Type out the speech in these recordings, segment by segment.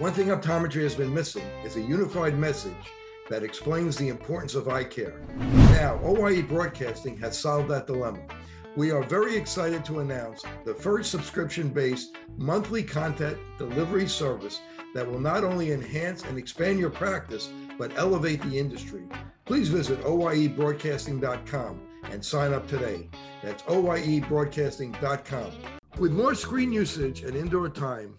One thing optometry has been missing is a unified message that explains the importance of eye care. Now, OIE Broadcasting has solved that dilemma. We are very excited to announce the first subscription based monthly content delivery service that will not only enhance and expand your practice, but elevate the industry. Please visit oiebroadcasting.com and sign up today. That's oiebroadcasting.com. With more screen usage and indoor time,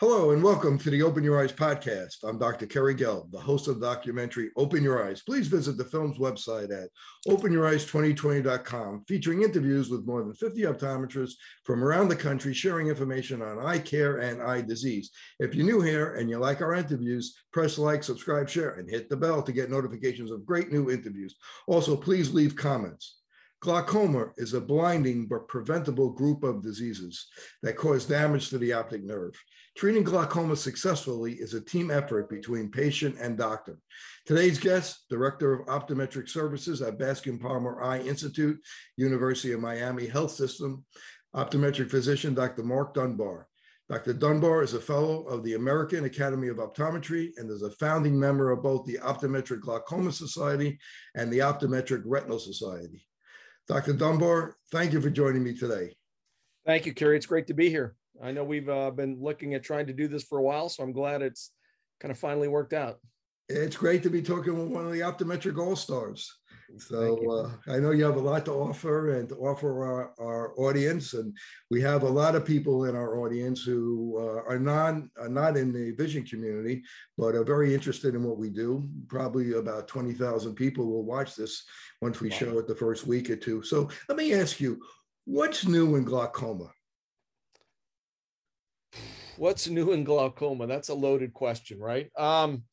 Hello and welcome to the Open Your Eyes podcast. I'm Dr. Kerry Gelb, the host of the documentary Open Your Eyes. Please visit the film's website at openyoureyes2020.com, featuring interviews with more than 50 optometrists from around the country sharing information on eye care and eye disease. If you're new here and you like our interviews, press like, subscribe, share, and hit the bell to get notifications of great new interviews. Also, please leave comments. Glaucoma is a blinding but preventable group of diseases that cause damage to the optic nerve. Treating glaucoma successfully is a team effort between patient and doctor. Today's guest, Director of Optometric Services at Bascom Palmer Eye Institute, University of Miami Health System, optometric physician Dr. Mark Dunbar. Dr. Dunbar is a fellow of the American Academy of Optometry and is a founding member of both the Optometric Glaucoma Society and the Optometric Retinal Society. Dr. Dunbar, thank you for joining me today. Thank you, Kerry. It's great to be here. I know we've uh, been looking at trying to do this for a while, so I'm glad it's kind of finally worked out. It's great to be talking with one of the optometric all stars. So uh, I know you have a lot to offer and to offer our, our audience, and we have a lot of people in our audience who uh, are non are not in the vision community, but are very interested in what we do. Probably about twenty thousand people will watch this once we show it the first week or two. So let me ask you, what's new in glaucoma? What's new in glaucoma? That's a loaded question, right? Um,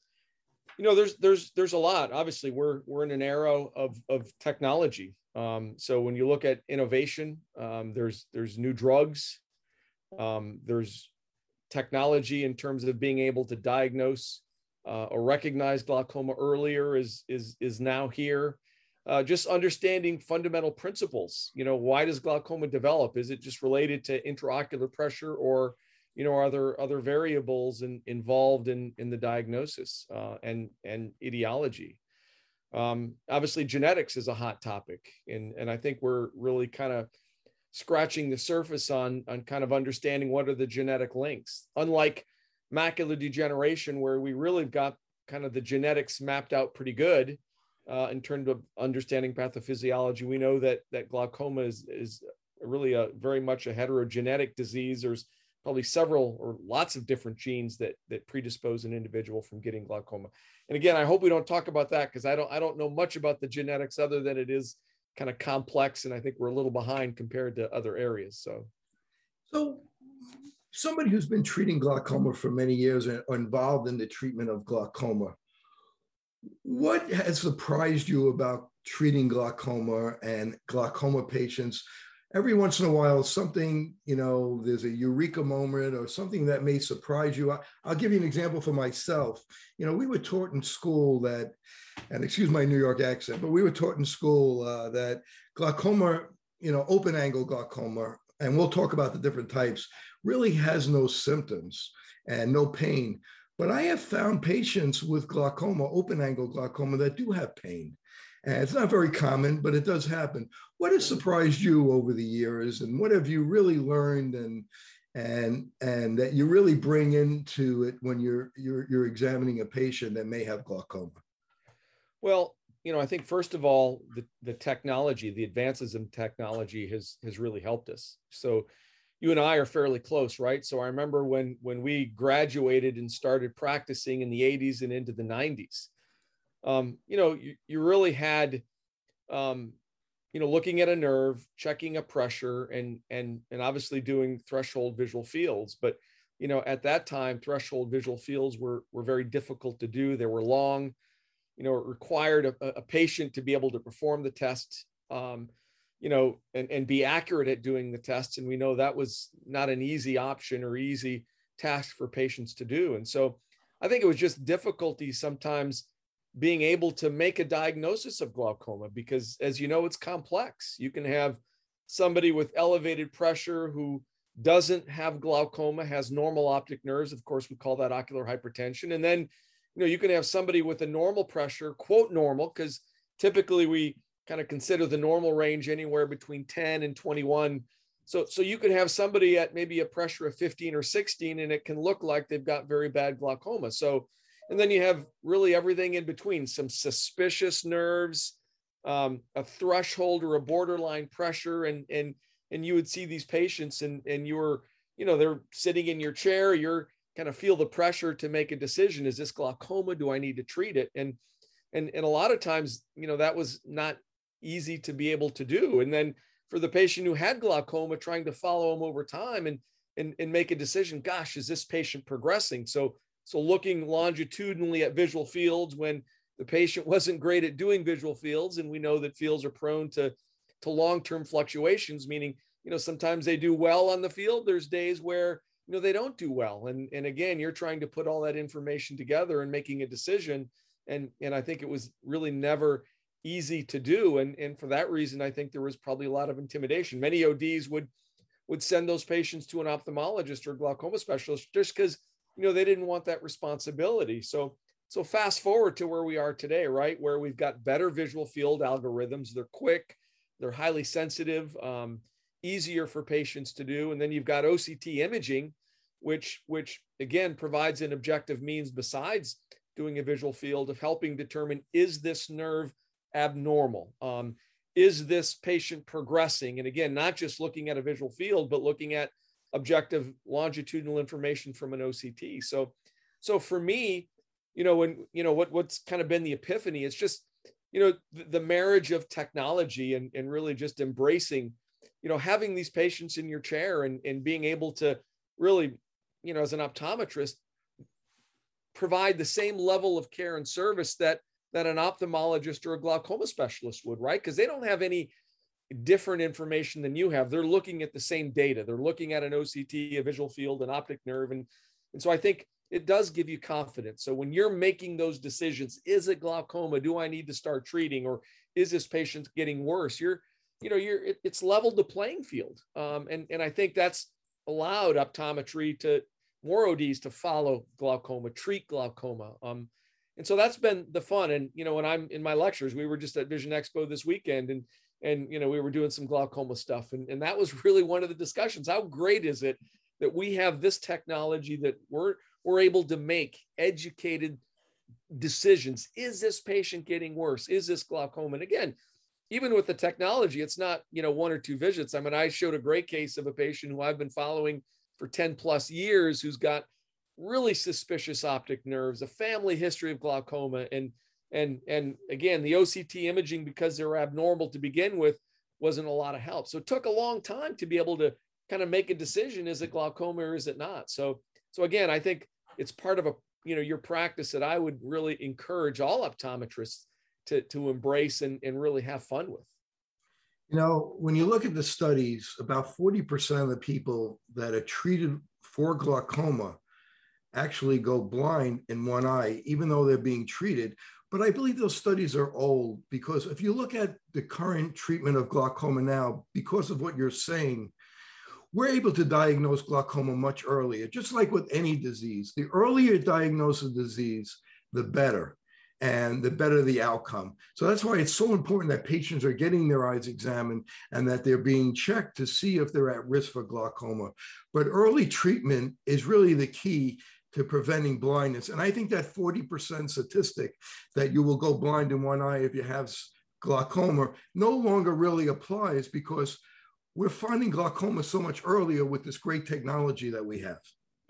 you know there's there's there's a lot. Obviously we're we're in an era of of technology. Um, so when you look at innovation um, there's there's new drugs. Um, there's technology in terms of being able to diagnose uh, or recognize glaucoma earlier is is is now here. Uh, just understanding fundamental principles. You know why does glaucoma develop? Is it just related to intraocular pressure or you know are there other variables in, involved in in the diagnosis uh, and and etiology? Um, obviously genetics is a hot topic and and i think we're really kind of scratching the surface on on kind of understanding what are the genetic links. Unlike macular degeneration where we really got kind of the genetics mapped out pretty good uh, in terms of understanding pathophysiology we know that that glaucoma is is really a very much a heterogenetic disease. There's probably several or lots of different genes that that predispose an individual from getting glaucoma. And again, I hope we don't talk about that because I don't I don't know much about the genetics other than it is kind of complex and I think we're a little behind compared to other areas. So so somebody who's been treating glaucoma for many years and involved in the treatment of glaucoma, what has surprised you about treating glaucoma and glaucoma patients every once in a while something you know there's a eureka moment or something that may surprise you. I'll give you an example for myself. You know we were taught in school that and excuse my new york accent but we were taught in school uh, that glaucoma you know open angle glaucoma and we'll talk about the different types really has no symptoms and no pain. But i have found patients with glaucoma open angle glaucoma that do have pain and it's not very common, but it does happen. What has surprised you over the years, and what have you really learned, and and and that you really bring into it when you're you're you're examining a patient that may have glaucoma? Well, you know, I think first of all, the the technology, the advances in technology has has really helped us. So you and I are fairly close, right? So I remember when when we graduated and started practicing in the 80s and into the 90s um, you know, you, you really had, um, you know, looking at a nerve, checking a pressure, and and and obviously doing threshold visual fields. But you know, at that time, threshold visual fields were were very difficult to do. They were long. You know, it required a, a patient to be able to perform the test um, you know, and, and be accurate at doing the tests. And we know that was not an easy option or easy task for patients to do. And so I think it was just difficulty sometimes being able to make a diagnosis of glaucoma because, as you know, it's complex. You can have somebody with elevated pressure who doesn't have glaucoma, has normal optic nerves. Of course, we call that ocular hypertension. And then, you know, you can have somebody with a normal pressure, quote normal, because typically we kind of consider the normal range anywhere between 10 and 21. So, so you could have somebody at maybe a pressure of 15 or 16, and it can look like they've got very bad glaucoma. So, and then you have really everything in between some suspicious nerves, um, a threshold or a borderline pressure. And, and, and you would see these patients and, and you're, you know, they're sitting in your chair, you're kind of feel the pressure to make a decision. Is this glaucoma? Do I need to treat it? And, and, and a lot of times, you know, that was not easy to be able to do. And then for the patient who had glaucoma, trying to follow them over time and, and, and make a decision, gosh, is this patient progressing? So, so looking longitudinally at visual fields when the patient wasn't great at doing visual fields, and we know that fields are prone to, to long-term fluctuations, meaning, you know, sometimes they do well on the field. There's days where, you know, they don't do well. And, and again, you're trying to put all that information together and making a decision. And, and I think it was really never easy to do. And, and for that reason, I think there was probably a lot of intimidation. Many ODs would would send those patients to an ophthalmologist or glaucoma specialist just because you know they didn't want that responsibility. So so fast forward to where we are today, right? Where we've got better visual field algorithms. They're quick, they're highly sensitive, um, easier for patients to do. And then you've got OCT imaging, which which again provides an objective means besides doing a visual field of helping determine is this nerve abnormal? Um, is this patient progressing? And again, not just looking at a visual field, but looking at objective longitudinal information from an OCT. So, so for me, you know, when you know what what's kind of been the epiphany, it's just you know the, the marriage of technology and and really just embracing, you know, having these patients in your chair and and being able to really, you know, as an optometrist, provide the same level of care and service that that an ophthalmologist or a glaucoma specialist would, right? Because they don't have any different information than you have. They're looking at the same data. They're looking at an OCT, a visual field, an optic nerve. And, and so I think it does give you confidence. So when you're making those decisions, is it glaucoma? Do I need to start treating? Or is this patient getting worse? You're, you know, you're, it, it's leveled the playing field. Um, and, and I think that's allowed optometry to more ODs to follow glaucoma, treat glaucoma. Um, and so that's been the fun and you know when i'm in my lectures we were just at vision expo this weekend and and you know we were doing some glaucoma stuff and, and that was really one of the discussions. How great is it that we have this technology that we're we're able to make educated decisions? Is this patient getting worse? Is this glaucoma? And again even with the technology it's not you know one or two visits. I mean i showed a great case of a patient who i've been following for 10 plus years who's got really suspicious optic nerves, a family history of glaucoma, and and and again, the OCT imaging because they're abnormal to begin with wasn't a lot of help. So it took a long time to be able to kind of make a decision: is it glaucoma or is it not? So so again, I think it's part of a you know your practice that I would really encourage all optometrists to to embrace and, and really have fun with. You know, when you look at the studies, about 40% of the people that are treated for glaucoma actually go blind in one eye, even though they're being treated. But I believe those studies are old because if you look at the current treatment of glaucoma now, because of what you're saying, we're able to diagnose glaucoma much earlier, just like with any disease. The earlier diagnose of disease, the better, and the better the outcome. So that's why it's so important that patients are getting their eyes examined and that they're being checked to see if they're at risk for glaucoma. But early treatment is really the key to preventing blindness. And I think that 40% statistic that you will go blind in one eye if you have glaucoma no longer really applies because we're finding glaucoma so much earlier with this great technology that we have.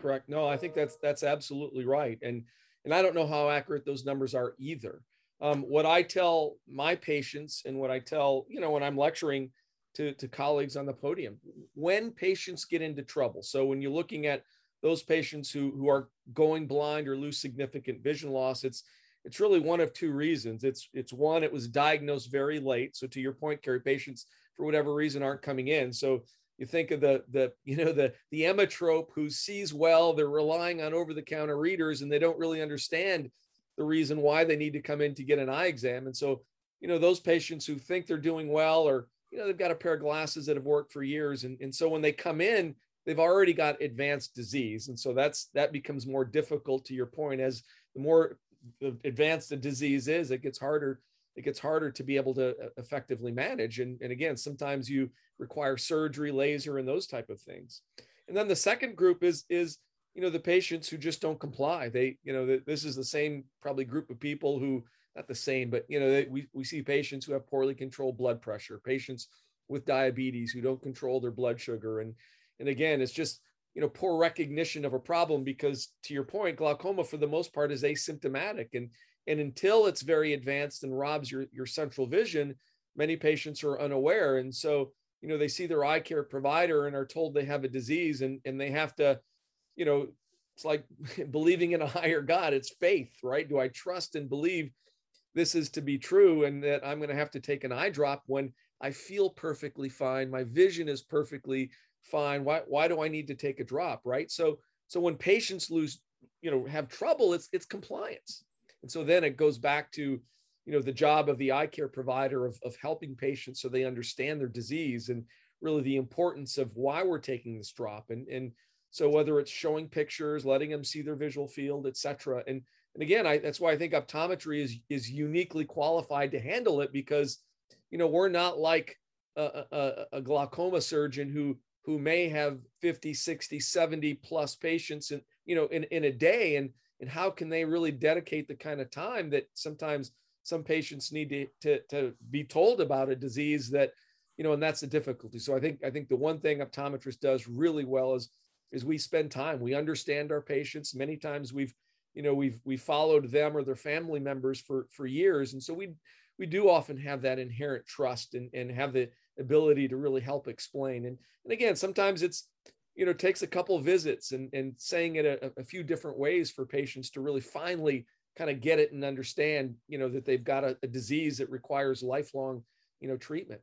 Correct. No, I think that's that's absolutely right. And and I don't know how accurate those numbers are either. Um, what I tell my patients and what I tell, you know, when I'm lecturing to, to colleagues on the podium, when patients get into trouble. So when you're looking at those patients who, who are going blind or lose significant vision loss, it's it's really one of two reasons. It's it's one, it was diagnosed very late. So to your point, Kerry, patients for whatever reason aren't coming in. So you think of the the you know the the emmetrope who sees well, they're relying on over-the-counter readers and they don't really understand the reason why they need to come in to get an eye exam. And so, you know, those patients who think they're doing well or you know they've got a pair of glasses that have worked for years and, and so when they come in they've already got advanced disease. And so that's that becomes more difficult to your point. As the more advanced the disease is it gets harder it gets harder to be able to uh, effectively manage. And, and again sometimes you require surgery laser and those type of things. And then the second group is is you know the patients who just don't comply. They you know this is the same probably group of people who not the same but you know they, we, we see patients who have poorly controlled blood pressure patients with diabetes who don't control their blood sugar. And and again it's just you know poor recognition of a problem because to your point glaucoma for the most part is asymptomatic. And and until it's very advanced and robs your your central vision many patients are unaware. And so you know they see their eye care provider and are told they have a disease and and they have to you know it's like believing in a higher god. It's faith right? Do i trust and believe this is to be true and that i'm going to have to take an eye drop when i feel perfectly fine my vision is perfectly fine why why do i need to take a drop right? So so when patients lose you know have trouble it's it's compliance. And so then it goes back to you know the job of the eye care provider of, of helping patients so they understand their disease and really the importance of why we're taking this drop. And and so whether it's showing pictures letting them see their visual field etc and and again I, that's why i think optometry is is uniquely qualified to handle it because you know we're not like a, a, a glaucoma surgeon who who may have 50 60 70 plus patients in you know in, in a day and and how can they really dedicate the kind of time that sometimes some patients need to, to, to be told about a disease that you know and that's the difficulty. So i think i think the one thing optometrist does really well is is we spend time we understand our patients. Many times we've you know we've we followed them or their family members for for years. And so we we do often have that inherent trust and, and have the ability to really help explain. And, and again, sometimes it's, you know, takes a couple visits and, and saying it a, a few different ways for patients to really finally kind of get it and understand, you know, that they've got a, a disease that requires lifelong, you know, treatment.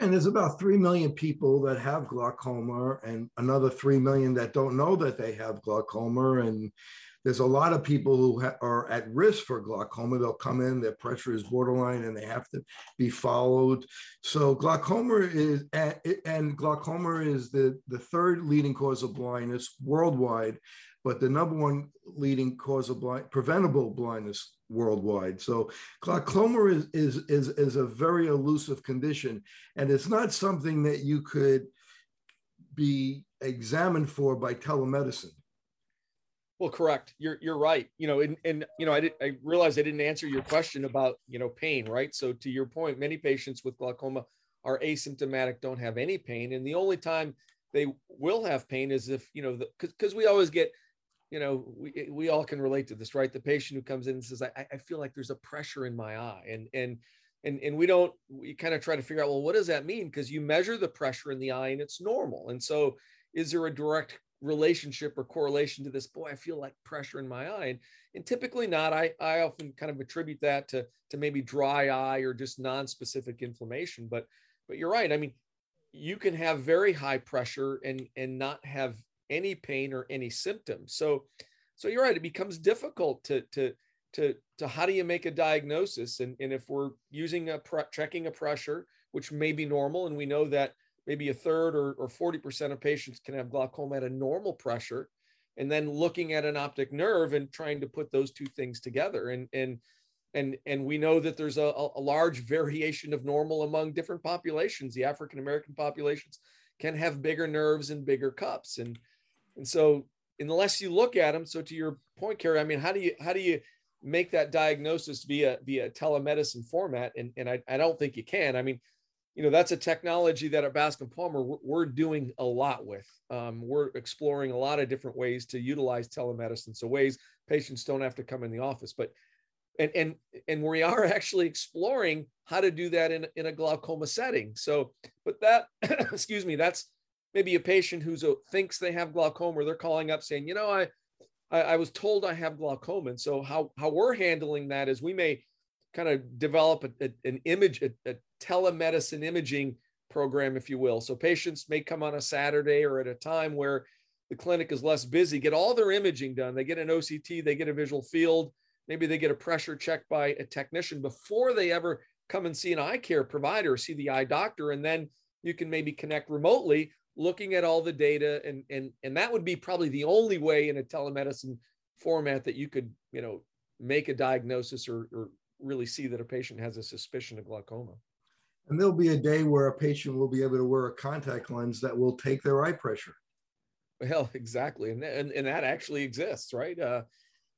And there's about 3 million people that have glaucoma and another 3 million that don't know that they have glaucoma. And there's a lot of people who ha- are at risk for glaucoma. They'll come in, their pressure is borderline, and they have to be followed. So glaucoma is and, glaucoma is the the third leading cause of blindness worldwide, but the number one leading cause of blind preventable blindness worldwide. So glaucoma is is is, is a very elusive condition, and it's not something that you could be examined for by telemedicine well, correct. You're you're right. You know, and and you know, I did I realized I didn't answer your question about you know pain, right? So to your point, many patients with glaucoma are asymptomatic, don't have any pain, and the only time they will have pain is if you know because because we always get you know we we all can relate to this, right? The patient who comes in and says, I, I feel like there's a pressure in my eye, and and and and we don't we kind of try to figure out well what does that mean because you measure the pressure in the eye and it's normal and so is there a direct relationship or correlation to this boy i feel like pressure in my eye. And, and typically not. I i often kind of attribute that to to maybe dry eye or just non-specific inflammation. But but you're right. I mean you can have very high pressure and and not have any pain or any symptoms. So so you're right. It becomes difficult to to to to how do you make a diagnosis? And and if we're using a pre- checking a pressure which may be normal and we know that maybe a third or, or 40% of patients can have glaucoma at a normal pressure and then looking at an optic nerve and trying to put those two things together. And and and and we know that there's a, a large variation of normal among different populations. The african american populations can have bigger nerves and bigger cups. And and so unless you look at them so to your point Kerry, i mean how do you how do you make that diagnosis via via telemedicine format? And and i, I don't think you can. I mean you know that's a technology that at Bascom Palmer we're, doing a lot with. Um, we're exploring a lot of different ways to utilize telemedicine, so ways patients don't have to come in the office. But and and and we are actually exploring how to do that in in a glaucoma setting. So, but that excuse me, that's maybe a patient who's a, thinks they have glaucoma, they're calling up saying, you know, I I, I was told I have glaucoma. And so how how we're handling that is we may kind of develop a, a, an image, a, a telemedicine imaging program, if you will. So patients may come on a Saturday or at a time where the clinic is less busy, get all their imaging done. They get an OCT, they get a visual field, maybe they get a pressure check by a technician before they ever come and see an eye care provider, see the eye doctor, and then you can maybe connect remotely looking at all the data and and and that would be probably the only way in a telemedicine format that you could you know make a diagnosis or, or really see that a patient has a suspicion of glaucoma and there'll be a day where a patient will be able to wear a contact lens that will take their eye pressure well exactly and and, and that actually exists right uh,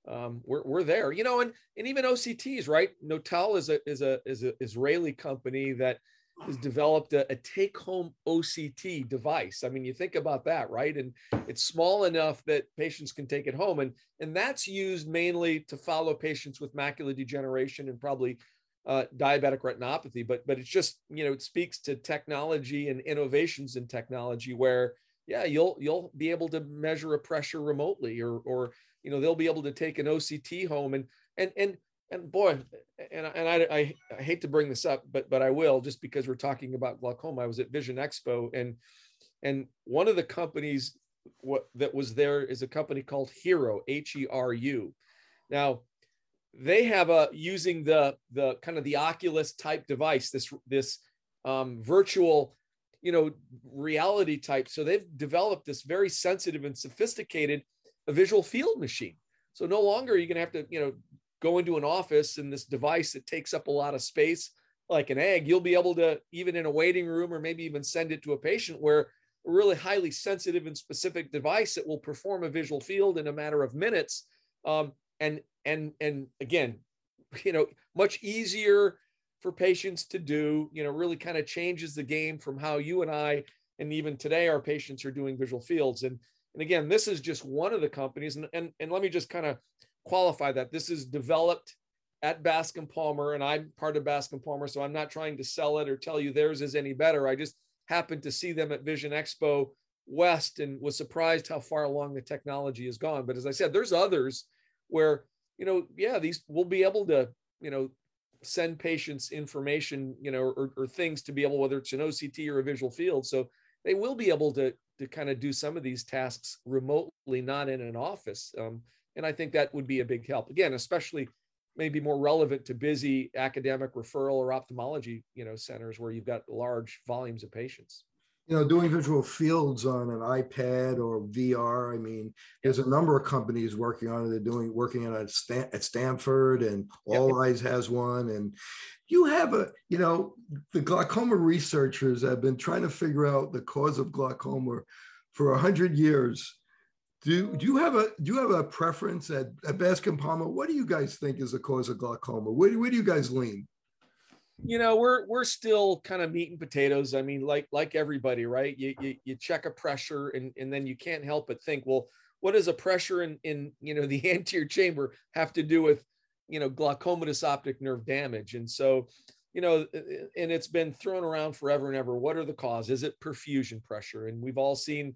um, we're, we're there you know and and even octs right Notal is a is a is a israeli company that has developed a, a take home OCT device. I mean, you think about that, right? And it's small enough that patients can take it home. And, and that's used mainly to follow patients with macular degeneration and probably uh, diabetic retinopathy. But, but it's just, you know, it speaks to technology and innovations in technology where, yeah, you'll, you'll be able to measure a pressure remotely or, or, you know, they'll be able to take an OCT home and, and, and and boy, and and I, I, I hate to bring this up, but but I will just because we're talking about glaucoma. I was at Vision Expo, and and one of the companies what that was there is a company called Heru H E R U. Now, they have a using the the kind of the Oculus type device, this this um, virtual, you know, reality type. So they've developed this very sensitive and sophisticated a visual field machine. So no longer are you going to have to, you know, go into an office and this device that takes up a lot of space like an egg you'll be able to even in a waiting room or maybe even send it to a patient where a really highly sensitive and specific device that will perform a visual field in a matter of minutes um, and and and again you know much easier for patients to do you know really kind of changes the game from how you and i and even today our patients are doing visual fields and and again this is just one of the companies and and, and let me just kind of qualify that. This is developed at Bascom Palmer, and I'm part of Bascom Palmer, so I'm not trying to sell it or tell you theirs is any better. I just happened to see them at Vision Expo West and was surprised how far along the technology has gone. But as I said, there's others where, you know, yeah, these we'll be able to, you know, send patients information, you know, or, or things to be able, whether it's an OCT or a visual field. So they will be able to to kind of do some of these tasks remotely, not in an office. Um, and I think that would be a big help. Again, especially maybe more relevant to busy academic referral or ophthalmology, you know, centers where you've got large volumes of patients. You know, doing visual fields on an iPad or VR. I mean, there's a number of companies working on it. They're doing working on it at Stanford, and Olleyes has one. And you have a, you know, the glaucoma researchers have been trying to figure out the cause of glaucoma for a hundred years do, do you have a do you have a preference at, at Bascom Palmer? What do you guys think is the cause of glaucoma? Where, where do you guys lean? You know, we're we're still kind of meat and potatoes. I mean, like like everybody, right? You you, you check a pressure and, and then you can't help but think, well, what does a pressure in, in you know the anterior chamber have to do with you know glaucomatous optic nerve damage? And so, you know, and it's been thrown around forever and ever. What are the causes? Is it perfusion pressure? And we've all seen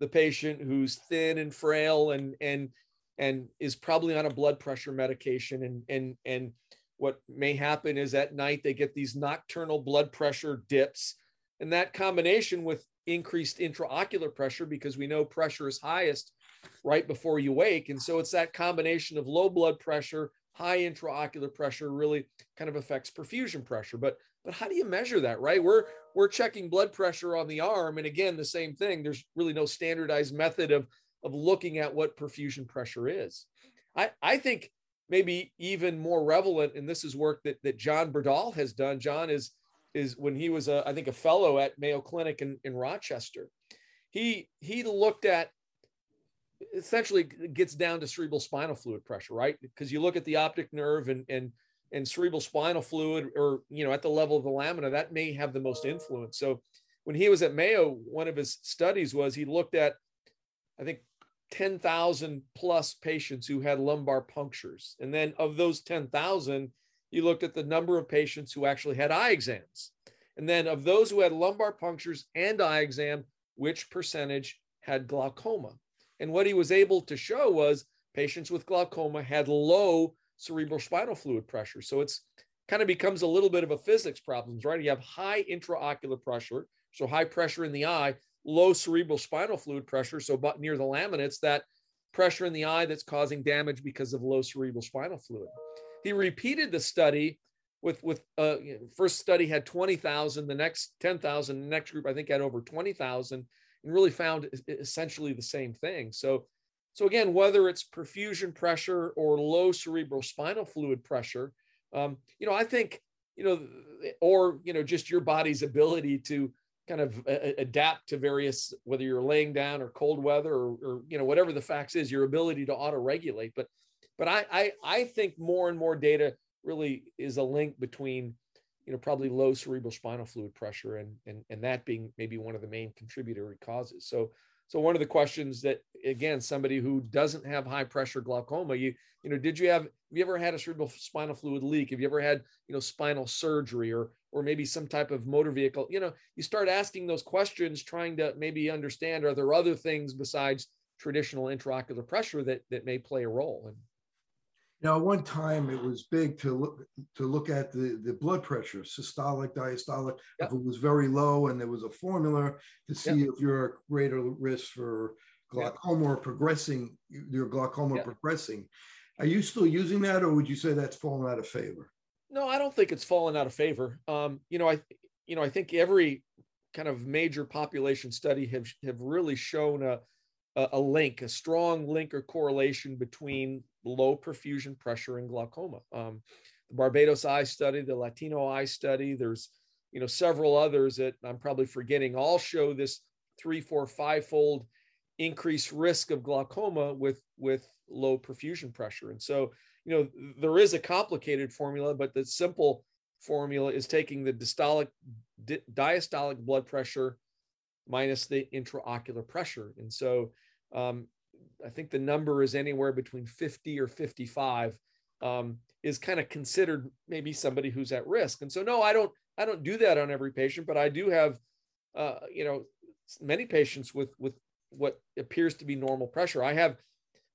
the patient who's thin and frail and and and is probably on a blood pressure medication and and and what may happen is at night they get these nocturnal blood pressure dips. And that combination with increased intraocular pressure because we know pressure is highest right before you wake. And so it's that combination of low blood pressure high intraocular pressure really kind of affects perfusion pressure. But but how do you measure that right? We're we're checking blood pressure on the arm. And again the same thing. There's really no standardized method of of looking at what perfusion pressure is. I i think maybe even more relevant and this is work that that john Berdahl has done. John is is when he was a, I think a fellow at mayo clinic in, in rochester. He he looked at essentially gets down to cerebral spinal fluid pressure right? Because you look at the optic nerve and and and cerebral spinal fluid or you know at the level of the lamina that may have the most influence. So when he was at mayo one of his studies was he looked at i think 10,000 plus patients who had lumbar punctures and then of those 10,000 you looked at the number of patients who actually had eye exams and then of those who had lumbar punctures and eye exam which percentage had glaucoma and what he was able to show was patients with glaucoma had low cerebral spinal fluid pressure. So it's kind of becomes a little bit of a physics problem, right? You have high intraocular pressure, so high pressure in the eye, low cerebral spinal fluid pressure, so about near the laminates, that pressure in the eye that's causing damage because of low cerebral spinal fluid. He repeated the study with with uh, you know, first study had 20,000, the next 10,000, the next group I think had over 20,000 and really found essentially the same thing. So so again, whether it's perfusion pressure or low cerebral spinal fluid pressure, um, you know, I think, you know, or, you know, just your body's ability to kind of uh, uh, adapt to various, whether you're laying down or cold weather or, or you know, whatever the facts is, your ability to auto regulate. But, but I, I, I think more and more data really is a link between, you know, probably low cerebral spinal fluid pressure and, and, and that being maybe one of the main contributory causes. So, so one of the questions that again, somebody who doesn't have high pressure glaucoma, you you know, did you have have you ever had a cerebral spinal fluid leak? Have you ever had you know spinal surgery or or maybe some type of motor vehicle? You know, you start asking those questions, trying to maybe understand are there other things besides traditional intraocular pressure that that may play a role? And now, one time it was big to look to look at the, the blood pressure, systolic, diastolic. Yep. If it was very low, and there was a formula to see yep. if you're at greater risk for glaucoma yep. or progressing, your glaucoma progressing. Are you still using that, or would you say that's fallen out of favor? No, I don't think it's fallen out of favor. Um, you know, I you know I think every kind of major population study have have really shown a a link, a strong link or correlation between low perfusion pressure and glaucoma. Um, the Barbados Eye Study, the Latino Eye Study, there's you know several others that I'm probably forgetting. All show this three, four, five fold increased risk of glaucoma with with low perfusion pressure. And so you know there is a complicated formula, but the simple formula is taking the di- diastolic blood pressure minus the intraocular pressure. And so um, I think the number is anywhere between 50 or 55 um, is kind of considered maybe somebody who's at risk. And so, no, I don't, I don't do that on every patient, but I do have, uh, you know, many patients with, with what appears to be normal pressure. I have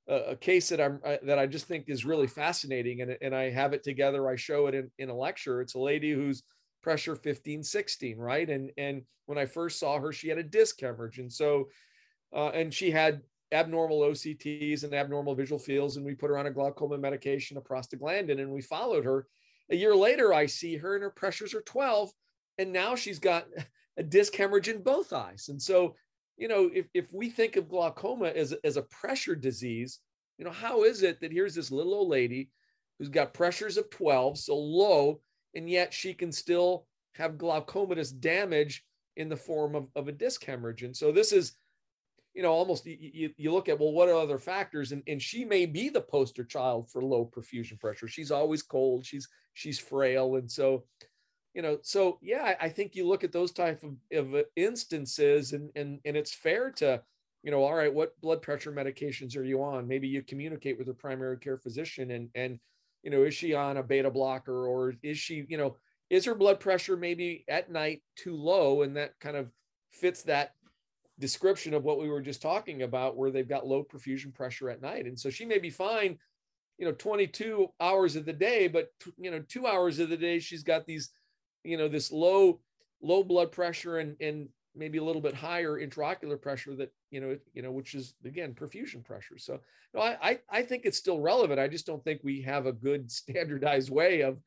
a, case that I'm, that I just think is really fascinating and, and I have it together. I show it in, in a lecture. It's a lady who's pressure 15, 16, right. And, and when I first saw her, she had a disc hemorrhage. And so, uh, and she had abnormal OCTs and abnormal visual fields, and we put her on a glaucoma medication, a prostaglandin, and we followed her. A year later, I see her and her pressures are 12, and now she's got a disc hemorrhage in both eyes. And so, you know, if, if we think of glaucoma as, as a pressure disease, you know, how is it that here's this little old lady who's got pressures of 12, so low, and yet she can still have glaucomatous damage in the form of, of a disc hemorrhage? And so this is you know, almost you, you look at, well, what are other factors? And, and she may be the poster child for low perfusion pressure. She's always cold. She's, she's frail. And so, you know, so yeah, I think you look at those type of, of uh, instances and, and, and it's fair to, you know, all right, what blood pressure medications are you on? Maybe you communicate with a primary care physician and, and, you know, is she on a beta blocker or is she, you know, is her blood pressure maybe at night too low? And that kind of fits that description of what we were just talking about, where they've got low perfusion pressure at night. And so she may be fine, you know, 22 hours of the day, but, you know, two hours of the day, she's got these, you know, this low, low blood pressure and, and maybe a little bit higher intraocular pressure that, you know, you know, which is again, perfusion pressure. So no, I, I think it's still relevant. I just don't think we have a good standardized way of,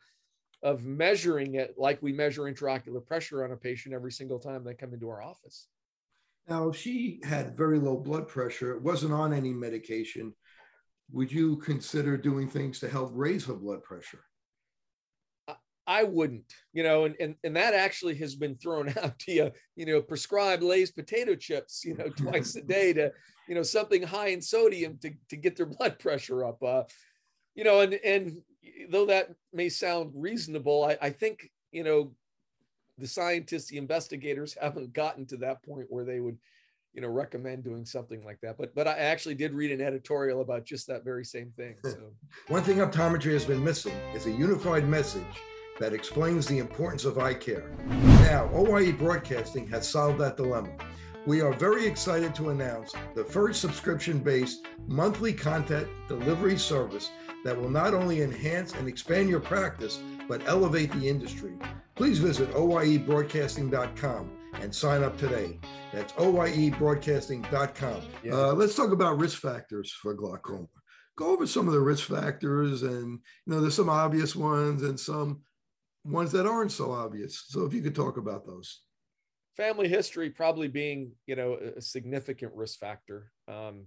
of measuring it like we measure intraocular pressure on a patient every single time they come into our office. Now, if she had very low blood pressure, wasn't on any medication, would you consider doing things to help raise her blood pressure? I wouldn't, you know, and, and and that actually has been thrown out to you, you know, prescribe Lay's potato chips, you know, twice a day to, you know, something high in sodium to, to get their blood pressure up. Uh, you know, and and though that may sound reasonable, I, I think, you know, the scientists, the investigators haven't gotten to that point where they would, you know, recommend doing something like that. But but I actually did read an editorial about just that very same thing. So one thing optometry has been missing is a unified message that explains the importance of eye care. Now, OIE Broadcasting has solved that dilemma. we are very excited to announce the first subscription based monthly content delivery service that will not only enhance and expand your practice, but elevate the industry. Please visit oiebroadcasting.com and sign up today. That's oiebroadcasting.com. Yeah. Uh, let's talk about risk factors for glaucoma. Go over some of the risk factors, and you know, there's some obvious ones and some ones that aren't so obvious. So, if you could talk about those. Family history probably being you know a significant risk factor. Um,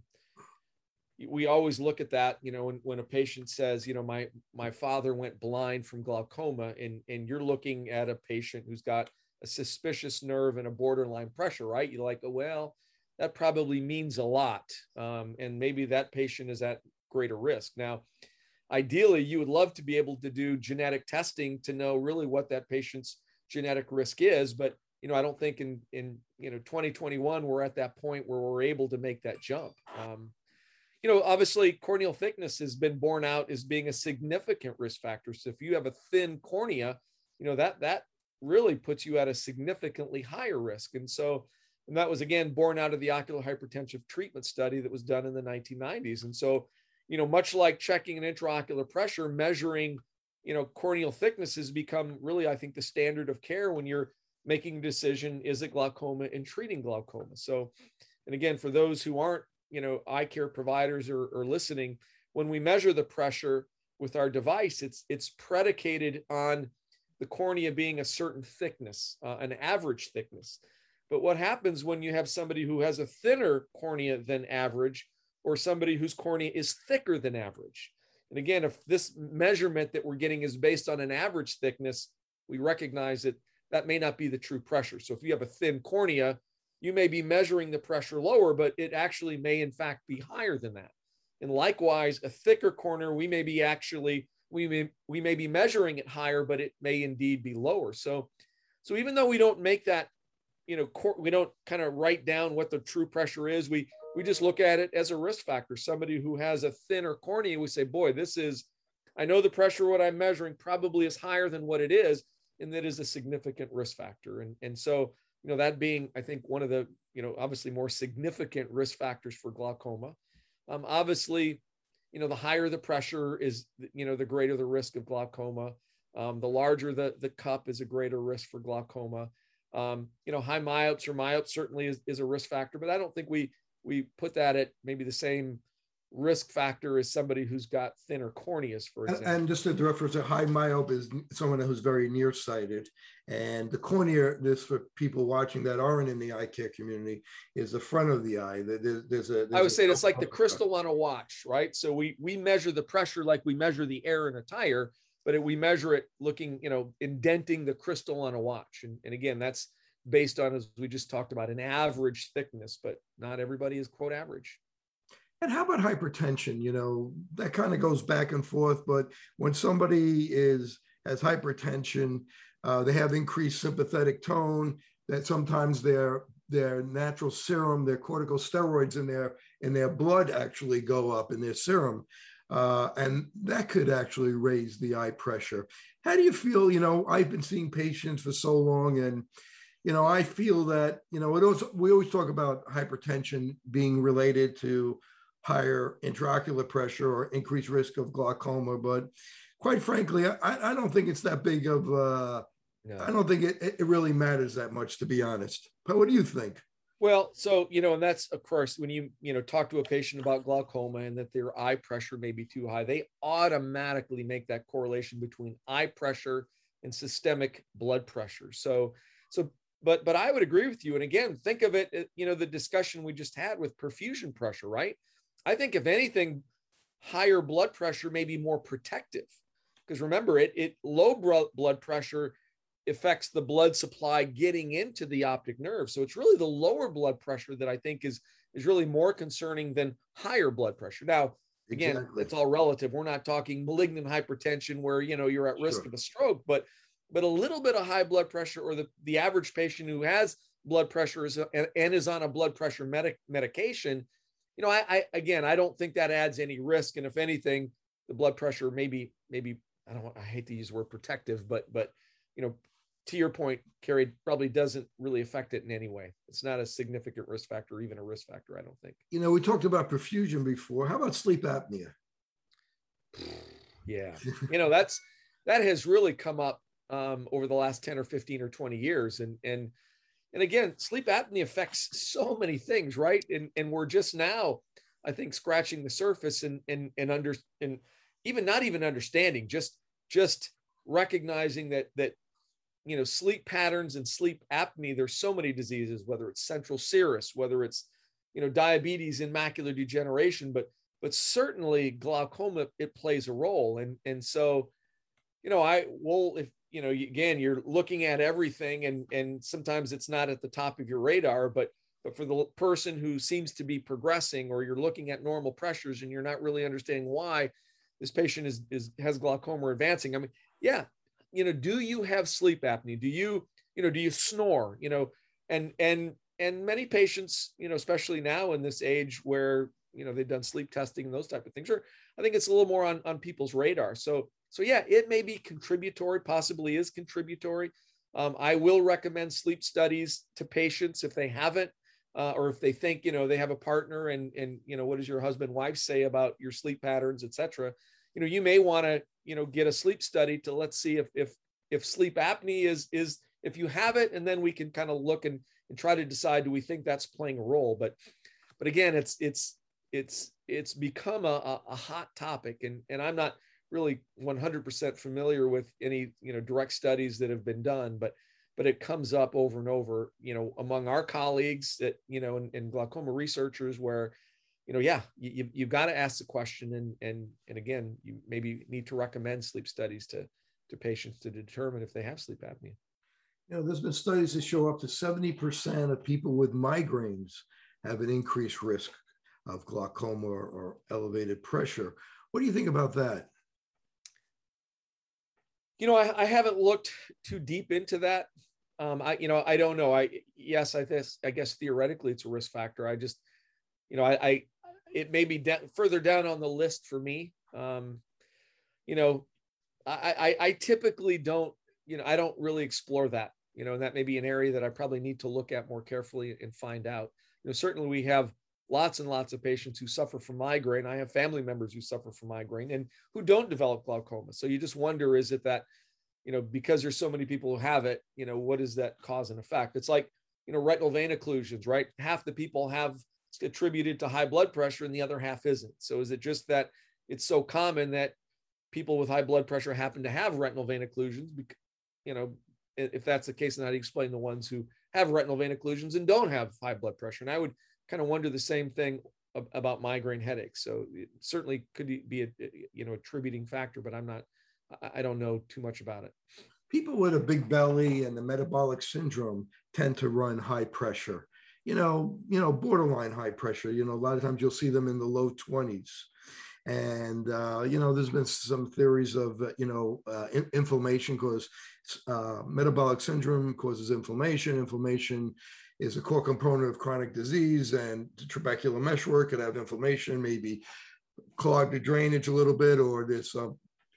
we always look at that you know when, when a patient says you know my my father went blind from glaucoma and and you're looking at a patient who's got a suspicious nerve and a borderline pressure right? You're like oh, well that probably means a lot. Um, and maybe that patient is at greater risk. Now ideally you would love to be able to do genetic testing to know really what that patient's genetic risk is but you know, I don't think in in you know 2021 we're at that point where we're able to make that jump. Um, you know, obviously corneal thickness has been borne out as being a significant risk factor. So if you have a thin cornea, you know that that really puts you at a significantly higher risk. And so, and that was again born out of the ocular hypertensive treatment study that was done in the 1990s. And so, you know, much like checking an intraocular pressure, measuring, you know, corneal thickness has become really, I think, the standard of care when you're making a decision is it glaucoma and treating glaucoma? So and again for those who aren't you know eye care providers or, or listening when we measure the pressure with our device it's it's predicated on the cornea being a certain thickness uh, an average thickness. But what happens when you have somebody who has a thinner cornea than average or somebody whose cornea is thicker than average and again if this measurement that we're getting is based on an average thickness we recognize that that may not be the true pressure. So if you have a thin cornea, you may be measuring the pressure lower, but it actually may in fact be higher than that. And likewise, a thicker cornea, we may be actually we may we may be measuring it higher, but it may indeed be lower. So so even though we don't make that, you know, we don't kind of write down what the true pressure is, we we just look at it as a risk factor. Somebody who has a thinner cornea, we say, boy, this is I know the pressure what I'm measuring probably is higher than what it is, and that is a significant risk factor. And, and so, you know, that being, I think, one of the, you know, obviously more significant risk factors for glaucoma. Um, obviously, you know, the higher the pressure is, you know, the greater the risk of glaucoma. Um, the larger the, the cup is a greater risk for glaucoma. Um, you know, high myopes or myopes certainly is, is a risk factor, but I don't think we we put that at maybe the same risk factor as somebody who's got thinner corneas, for example. And just to reference, a high myope is someone who's very nearsighted. And the cornea, this for people watching that aren't in the eye care community, is the front of the eye. There's, there's a. There's I would say it's like the crystal on a watch, right? So we we measure the pressure like we measure the air in a tire, but we measure it looking, you know, indenting the crystal on a watch. And, and again, that's based on, as we just talked about, an average thickness, but not everybody is quote average. And how about hypertension? You know, that kind of goes back and forth. But when somebody is has hypertension, uh, they have increased sympathetic tone. That sometimes their their natural serum, their corticosteroids in their in their blood actually go up in their serum, uh, and that could actually raise the eye pressure. How do you feel? You know, I've been seeing patients for so long, and you know, I feel that you know, it also, we always talk about hypertension being related to higher intraocular pressure or increased risk of glaucoma. But quite frankly, I, I don't think it's that big of uh, no. I don't think it, it really matters that much, to be honest. But what do you think? Well, so you know, and that's of course when you you know talk to a patient about glaucoma and that their eye pressure may be too high, they automatically make that correlation between eye pressure and systemic blood pressure. So, so, but but I would agree with you. And again, think of it, uh, you know, the discussion we just had with perfusion pressure, right? I think if anything, higher blood pressure may be more protective because remember it it low blood pressure affects the blood supply getting into the optic nerve. So it's really the lower blood pressure that I think is is really more concerning than higher blood pressure. Now, again, exactly. it's all relative. We're not talking malignant hypertension where you know you're at risk sure. of a stroke, but but a little bit of high blood pressure or the, the average patient who has blood pressure is uh, and, and is on a blood pressure medic, medication you know, I, I again, I don't think that adds any risk. And if anything, the blood pressure maybe, maybe I don't. want, I hate to use the word protective, but but you know, to your point, Kerry, probably doesn't really affect it in any way. It's not a significant risk factor, even a risk factor, I don't think. You know, we talked about perfusion before. How about sleep apnea? yeah. you know, that's that has really come up um, over the last 10 or 15 or 20 years. And and and again, sleep apnea affects so many things, right? And and we're just now, I think, scratching the surface and and and under and even not even understanding, just just recognizing that that you know sleep patterns and sleep apnea there's so many diseases whether it's central serous whether it's you know diabetes and macular degeneration but but certainly glaucoma it plays a role and and so you know i will if you know again you're looking at everything and and sometimes it's not at the top of your radar but but for the person who seems to be progressing or you're looking at normal pressures and you're not really understanding why this patient is is has glaucoma advancing i mean yeah you know do you have sleep apnea? Do you you know do you snore you know? And and and many patients you know especially now in this age where you know they've done sleep testing and those type of things or i think it's a little more on on people's radar. So so yeah it may be contributory possibly is contributory. Um, i will recommend sleep studies to patients if they haven't uh, or if they think you know they have a partner and and you know what does your husband wife say about your sleep patterns etc you know you may want to you know get a sleep study to let's see if if if sleep apnea is is if you have it and then we can kind of look and, and try to decide do we think that's playing a role? But but again it's it's it's it's become a, a hot topic and and i'm not really 100% familiar with any you know direct studies that have been done but but it comes up over and over you know among our colleagues that you know and, glaucoma researchers where you know, yeah, you, you've got to ask the question. And, and, and again, you maybe need to recommend sleep studies to, to patients to determine if they have sleep apnea. You know, there's been studies that show up to 70% of people with migraines have an increased risk of glaucoma or, or elevated pressure. What do you think about that? You know, I, I haven't looked too deep into that. Um, I, you know, I don't know. I, yes, I guess, I guess theoretically it's a risk factor. I just, you know, I, I it may be de- further down on the list for me. Um, you know, I, I, I typically don't, you know, I don't really explore that, you know, and that may be an area that I probably need to look at more carefully and find out. You know, certainly we have lots and lots of patients who suffer from migraine. I have family members who suffer from migraine and who don't develop glaucoma. So you just wonder, is it that, you know, because there's so many people who have it, you know, what is that cause and effect? It's like, you know, retinal vein occlusions, right? Half the people have attributed to high blood pressure and the other half isn't. So is it just that it's so common that people with high blood pressure happen to have retinal vein occlusions? You know, if that's the case, then I'd explain the ones who have retinal vein occlusions and don't have high blood pressure. And I would kind of wonder the same thing about migraine headaches. So it certainly could be a you know attributing factor, but I'm not. I don't know too much about it. People with a big belly and the metabolic syndrome tend to run high pressure you know, you know, borderline high pressure. You know, a lot of times you'll see them in the low 20s. And, uh, you know, there's been some theories of, uh, you know, uh, in- inflammation cause uh, metabolic syndrome causes inflammation. Inflammation is a core component of chronic disease and the trabecular meshwork could have inflammation, maybe clogged the drainage a little bit, or there's, uh,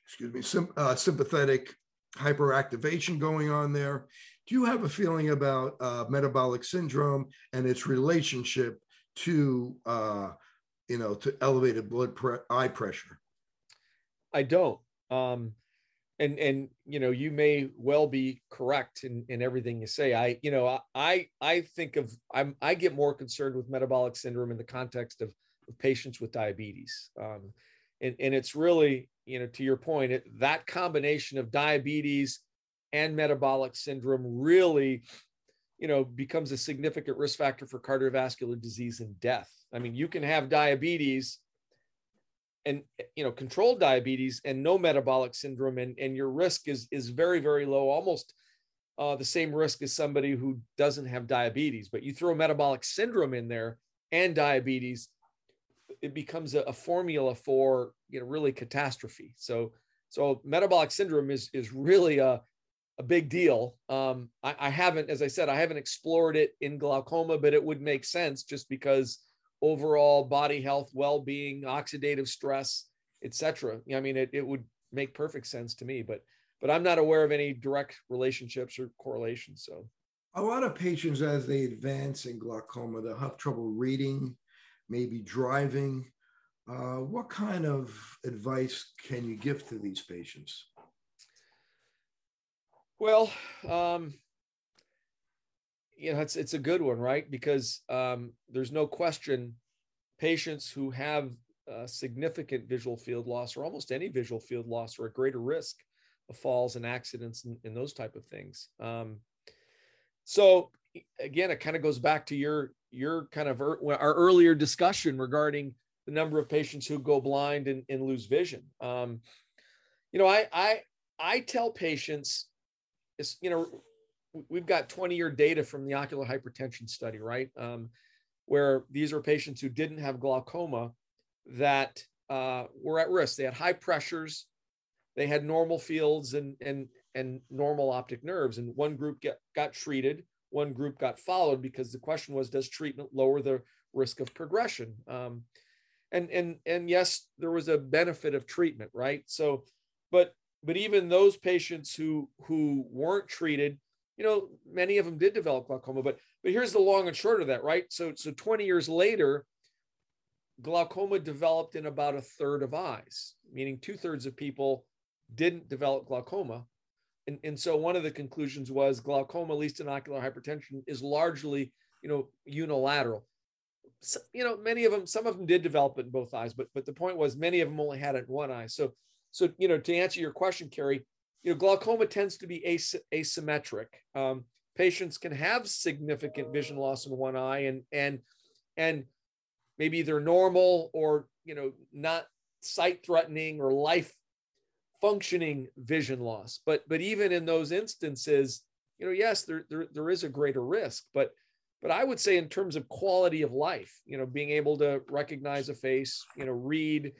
excuse me, uh, sympathetic hyperactivation going on there. Do you have a feeling about uh, metabolic syndrome and its relationship to uh, you know to elevated blood pre- eye pressure? I don't. Um and and you know you may well be correct in in everything you say. I you know i i think of i'm i get more concerned with metabolic syndrome in the context of, of patients with diabetes. Um and and it's really you know to your point it, that combination of diabetes and metabolic syndrome really you know becomes a significant risk factor for cardiovascular disease and death. I mean you can have diabetes and you know controlled diabetes and no metabolic syndrome and, and your risk is is very very low almost uh, the same risk as somebody who doesn't have diabetes but you throw metabolic syndrome in there and diabetes it becomes a, a formula for you know really catastrophe so so metabolic syndrome is is really a a big deal. Um, I, I, haven't, as I said, I haven't explored it in glaucoma, but it would make sense just because overall body health, well-being, oxidative stress, etc. I mean, it, it would make perfect sense to me. But but I'm not aware of any direct relationships or correlations. So a lot of patients as they advance in glaucoma, they'll have trouble reading, maybe driving. Uh, what kind of advice can you give to these patients? Well, um, you know, it's it's a good one, right? Because um, there's no question, patients who have uh, significant visual field loss, or almost any visual field loss, are at greater risk of falls and accidents and, and those type of things. Um, so again, it kind of goes back to your your kind of er, our earlier discussion regarding the number of patients who go blind and, and lose vision. Um, you know, I I I tell patients, you know, we've got 20 year data from the ocular hypertension study, right? Um, where these are patients who didn't have glaucoma that uh, were at risk. They had high pressures, they had normal fields and and and normal optic nerves. And one group get, got treated, one group got followed because the question was, does treatment lower the risk of progression? Um, and and and yes, there was a benefit of treatment, right? So, but but even those patients who who weren't treated you know, many of them did develop glaucoma, but but here's the long and short of that, right? So so 20 years later, glaucoma developed in about a third of eyes, meaning two thirds of people didn't develop glaucoma. And, and so one of the conclusions was glaucoma, at least in ocular hypertension, is largely, you know, unilateral. So, you know, many of them, some of them did develop it in both eyes, but but the point was many of them only had it in one eye. So so you know, to answer your question, Kerry, you know, glaucoma tends to be as- asymmetric. Um, patients can have significant vision loss in one eye and and and maybe they're normal or you know not sight threatening or life functioning vision loss. But but even in those instances you know yes there, there there is a greater risk. But but i would say in terms of quality of life you know being able to recognize a face you know read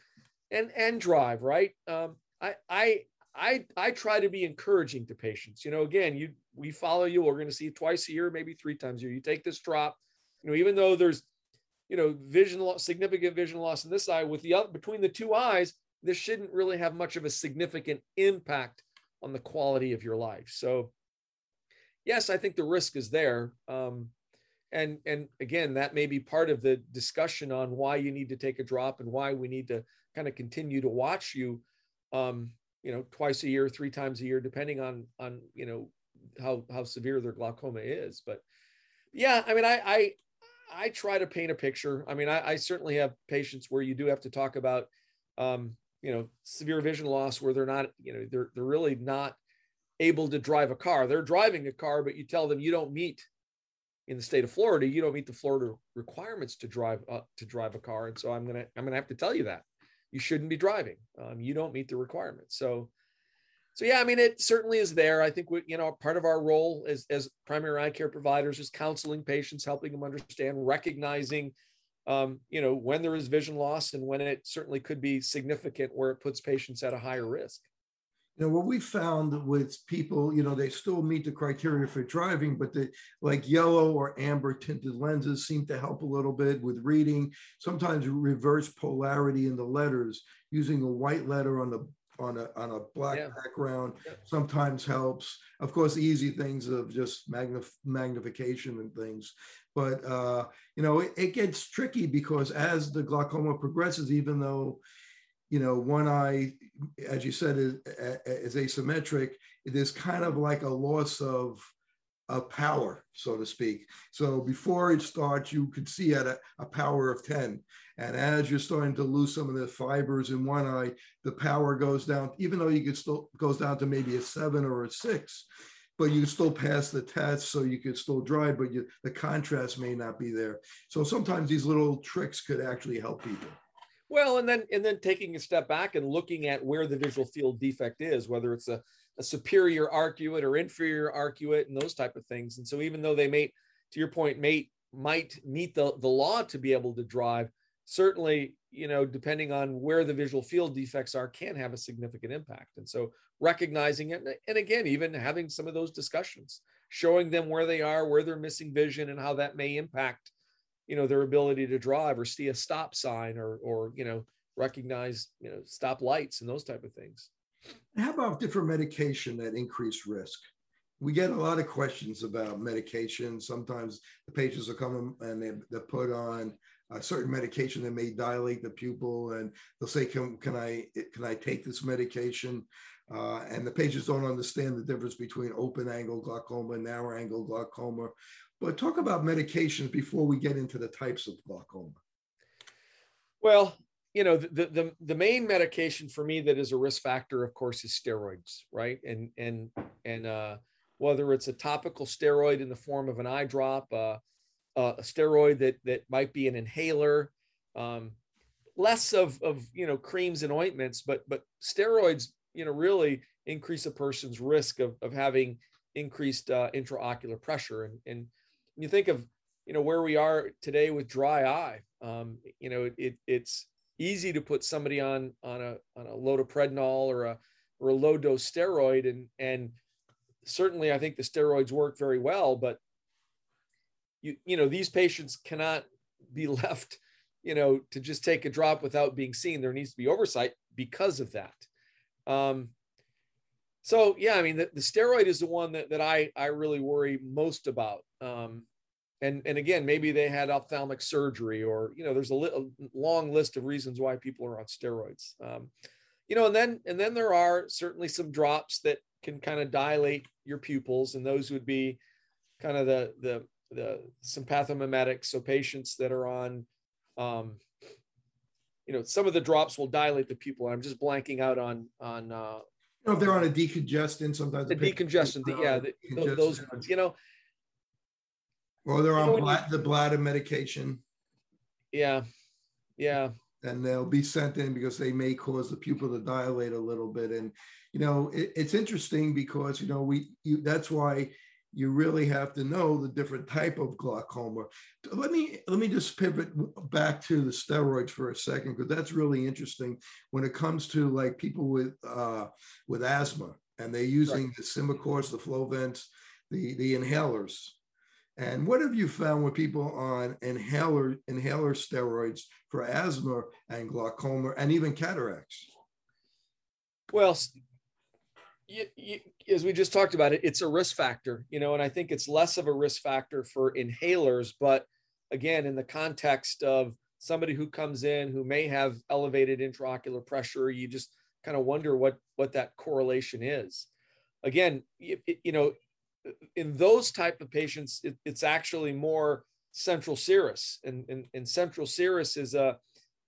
and and drive right? Um i i I I try to be encouraging to patients. You know, again, you we follow you. We're going to see you twice a year, maybe three times a year. You take this drop. You know, even though there's, you know, vision loss, significant vision loss in this eye, with the other between the two eyes, this shouldn't really have much of a significant impact on the quality of your life. So, yes, I think the risk is there. Um, and and again, that may be part of the discussion on why you need to take a drop and why we need to kind of continue to watch you um, you know twice a year three times a year depending on on you know how how severe their glaucoma is. But yeah i mean i i i try to paint a picture. I mean i, I certainly have patients where you do have to talk about um you know severe vision loss where they're not you know they're they're really not able to drive a car. They're driving a car but you tell them you don't meet in the state of Florida, you don't meet the Florida requirements to drive uh, to drive a car, and so I'm gonna I'm gonna have to tell you that you shouldn't be driving. Um, you don't meet the requirements. So, so yeah, I mean, it certainly is there. I think we, you know, part of our role as, as primary eye care providers is counseling patients, helping them understand, recognizing, um, you know, when there is vision loss and when it certainly could be significant where it puts patients at a higher risk. You know, what we found with people, you know, they still meet the criteria for driving, but the like yellow or amber tinted lenses seem to help a little bit with reading. Sometimes reverse polarity in the letters, using a white letter on the on a on a black yeah. background yeah. sometimes helps. Of course, the easy things of just magnif- magnification and things, but uh, you know, it, it gets tricky because as the glaucoma progresses, even though you know, one eye, as you said, is, is asymmetric. It is kind of like a loss of, of power, so to speak. So before it starts, you could see at a, a power of 10. And as you're starting to lose some of the fibers in one eye, the power goes down, even though you could still goes down to maybe a seven or a six, but you still pass the test, so you could still drive, but you, the contrast may not be there. So sometimes these little tricks could actually help people. Well, and then and then taking a step back and looking at where the visual field defect is, whether it's a, a superior arcuate or inferior arcuate and those type of things. And so even though they may, to your point, may might meet the, the law to be able to drive, certainly, you know, depending on where the visual field defects are, can have a significant impact. And so recognizing it, and again, even having some of those discussions, showing them where they are, where they're missing vision, and how that may impact you know their ability to drive or see a stop sign or or you know recognize you know stop lights and those type of things How about different medication that increase risk? We get a lot of questions about medication. Sometimes the patients will come and they, they're put on a certain medication that may dilate the pupil, and they'll say, "Can, can I can I take this medication?" Uh, and the patients don't understand the difference between open angle glaucoma and narrow angle glaucoma. But talk about medications before we get into the types of glaucoma. Well, you know, the, the, the main medication for me that is a risk factor, of course, is steroids, right? And, and, and, uh, whether it's a topical steroid in the form of an eye drop, uh, uh, a steroid that, that might be an inhaler, um, less of, of, you know, creams and ointments, but, but steroids, you know, really increase a person's risk of, of having increased uh, intraocular pressure. And, and you think of, you know, where we are today with dry eye, um, you know, it, it's, easy to put somebody on on a on a loteprednol or a or a low dose steroid and and certainly I think the steroids work very well but you you know these patients cannot be left you know to just take a drop without being seen. There needs to be oversight because of that. Um so yeah i mean the, the steroid is the one that, that i i really worry most about um and and again maybe they had ophthalmic surgery or you know there's a, li- a long list of reasons why people are on steroids. Um, you know and then and then there are certainly some drops that can kind of dilate your pupils and those would be kind of the the the sympathomimetics so patients that are on um, you know some of the drops will dilate the pupil i'm just blanking out on on uh you know, if they're on a decongestant sometimes the decongestant the, yeah the, those ones you know or they're on bla- the bladder medication. Yeah. Yeah. And they'll be sent in because they may cause the pupil to dilate a little bit. And, you know, it, it's interesting because, you know, we, you, that's why you really have to know the different type of glaucoma. Let me let me just pivot back to the steroids for a second because that's really interesting when it comes to like people with uh, with asthma and they're using right. the Symbicorts, the Flovents, the the inhalers. And what have you found with people on inhaler inhaler steroids for asthma and glaucoma and even cataracts? Well, you, you, as we just talked about it, it's a risk factor, you know, and I think it's less of a risk factor for inhalers, but again, in the context of somebody who comes in who may have elevated intraocular pressure, you just kind of wonder what what that correlation is. Again, you, you know, in those type of patients, it, it's actually more central serous, and, and, and central serous is a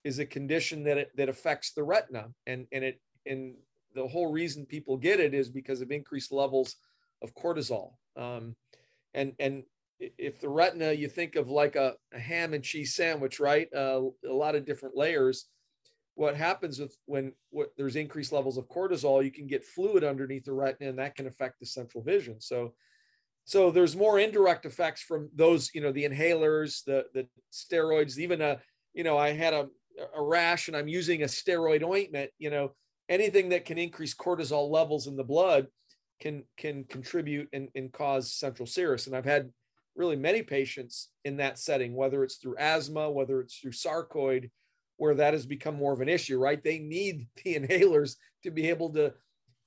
is a condition that it, that affects the retina, and and it and the whole reason people get it is because of increased levels of cortisol. Um, and and if the retina, you think of like a, a ham and cheese sandwich, right? Uh, a lot of different layers. What happens with when what, there's increased levels of cortisol, you can get fluid underneath the retina, and that can affect the central vision. So so there's more indirect effects from those, you know, the inhalers, the the steroids, even a, you know, I had a, a rash and I'm using a steroid ointment, you know, anything that can increase cortisol levels in the blood can can contribute and, and cause central serous. And I've had really many patients in that setting, whether it's through asthma, whether it's through sarcoid, where that has become more of an issue, right? They need the inhalers to be able to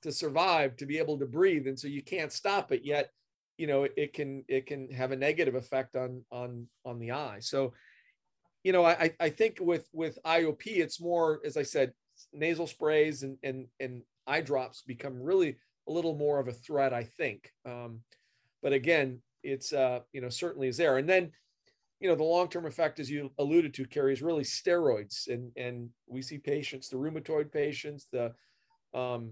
to survive, to be able to breathe. And so you can't stop it yet you know it can it can have a negative effect on on on the eye so you know i i think with with iop it's more as i said nasal sprays and and and eye drops become really a little more of a threat i think um, but again it's uh you know certainly is there and then you know the long-term effect as you alluded to Kerry is really steroids. And and we see patients the rheumatoid patients the um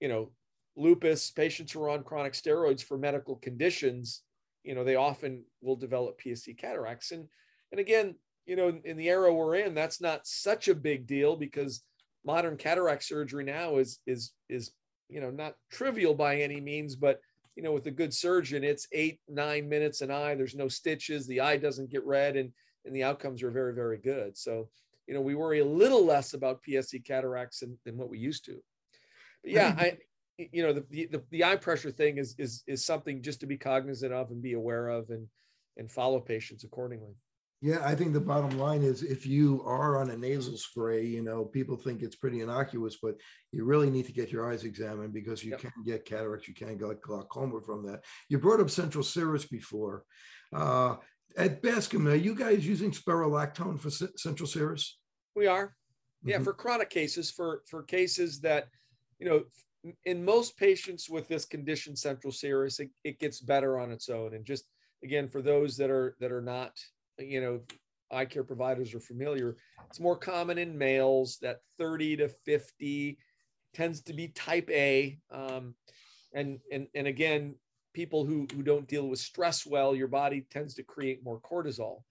you know lupus patients who are on chronic steroids for medical conditions you know they often will develop psc cataracts. And and again you know in, in the era we're in that's not such a big deal because modern cataract surgery now is is is you know not trivial by any means but you know with a good surgeon it's eight nine minutes an eye. There's no stitches. The eye doesn't get red and and the outcomes are very very good. So you know we worry a little less about psc cataracts than, than what we used to. But yeah i you know the, the the eye pressure thing is is is something just to be cognizant of and be aware of and and follow patients accordingly Yeah, I think the bottom line is if you are on a nasal spray, you know, people think it's pretty innocuous, but you really need to get your eyes examined because you yep. can get cataracts, you can get glaucoma from that. You brought up central serous before. Uh, at Bascom, are you guys using spironolactone for c- central serous? We are. Yeah, mm-hmm. for chronic cases, for for cases that, you know, in most patients with this condition, central serous, it, it gets better on its own. And just again, for those that are that are not you know, eye care providers are familiar. It's more common in males that 30 to 50 tends to be type A. Um, and, and, and again, people who, who don't deal with stress well, your body tends to create more cortisol.